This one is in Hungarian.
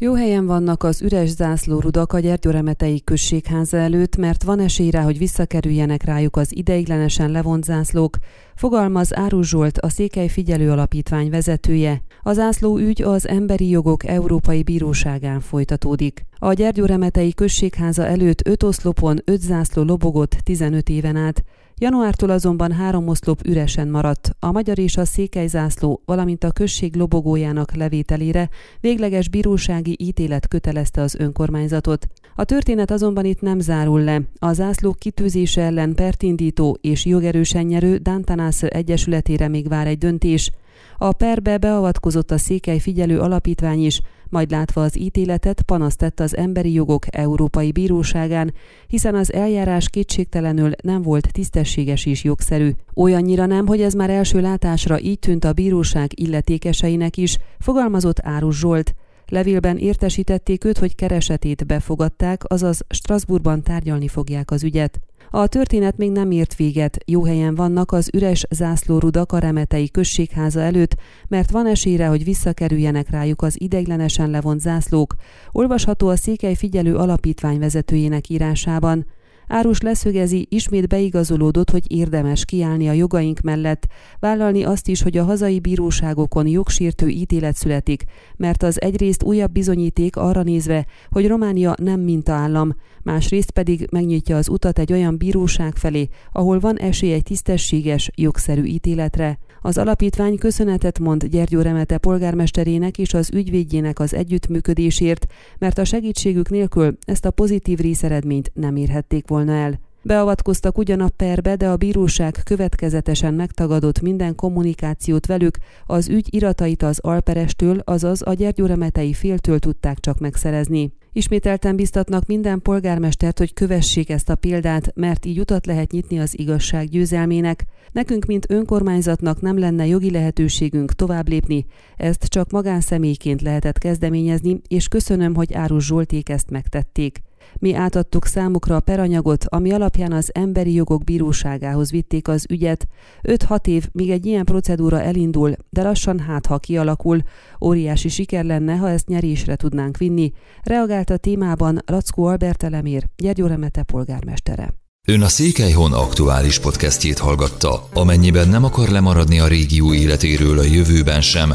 Jó helyen vannak az üres zászlórudak a Gyergyoremetei községháza előtt, mert van esély rá, hogy visszakerüljenek rájuk az ideiglenesen levont zászlók, fogalmaz Árus Zsolt, a Székely Figyelő Alapítvány vezetője. A zászló ügy az Emberi Jogok Európai Bíróságán folytatódik. A Gyergyoremetei községháza előtt öt oszlopon öt zászló lobogott 15 éven át. Januártól azonban három oszlop üresen maradt. A magyar és a székely zászló, valamint a község lobogójának levételére végleges bírósági ítélet kötelezte az önkormányzatot. A történet azonban itt nem zárul le. A zászlók kitűzése ellen pertindító és jogerősen nyerő Dantanász Egyesületére még vár egy döntés. A perbe beavatkozott a Székely Figyelő Alapítvány is, majd látva az ítéletet panaszt tett az Emberi Jogok Európai Bíróságán, hiszen az eljárás kétségtelenül nem volt tisztességes és jogszerű. Olyannyira nem, hogy ez már első látásra így tűnt a bíróság illetékeseinek is, fogalmazott Árus Zsolt. Levélben értesítették őt, hogy keresetét befogadták, azaz Strasbourgban tárgyalni fogják az ügyet. A történet még nem ért véget, jó helyen vannak az üres zászlórudak a remetei községháza előtt, mert van esélyre, hogy visszakerüljenek rájuk az ideiglenesen levont zászlók. Olvasható a Székely Figyelő Alapítvány vezetőjének írásában. Árus leszögezi, ismét beigazolódott, hogy érdemes kiállni a jogaink mellett, vállalni azt is, hogy a hazai bíróságokon jogsértő ítélet születik, mert az egyrészt újabb bizonyíték arra nézve, hogy Románia nem mintaállam, másrészt pedig megnyitja az utat egy olyan bíróság felé, ahol van esély egy tisztességes, jogszerű ítéletre. Az alapítvány köszönetet mond Gyergyó Remete polgármesterének és az ügyvédjének az együttműködésért, mert a segítségük nélkül ezt a pozitív részeredményt nem érhették volna el. Beavatkoztak ugyan a perbe, de a bíróság következetesen megtagadott minden kommunikációt velük, az ügy iratait az alperestől, azaz a gyergyóremetei féltől tudták csak megszerezni. Ismételten biztatnak minden polgármestert, hogy kövessék ezt a példát, mert így utat lehet nyitni az igazság győzelmének. Nekünk, mint önkormányzatnak nem lenne jogi lehetőségünk tovább lépni, ezt csak magánszemélyként lehetett kezdeményezni, és köszönöm, hogy Árus Zsolték ezt megtették. Mi átadtuk számukra a peranyagot, ami alapján az Emberi Jogok Bíróságához vitték az ügyet. 5-6 év, míg egy ilyen procedúra elindul, de lassan hát, ha kialakul, óriási siker lenne, ha ezt nyerésre tudnánk vinni, reagált a témában Lackó Albert Elemér, Gyergyó Remete polgármestere. Ön a Székelyhon aktuális podcastjét hallgatta. Amennyiben nem akar lemaradni a régió életéről a jövőben sem,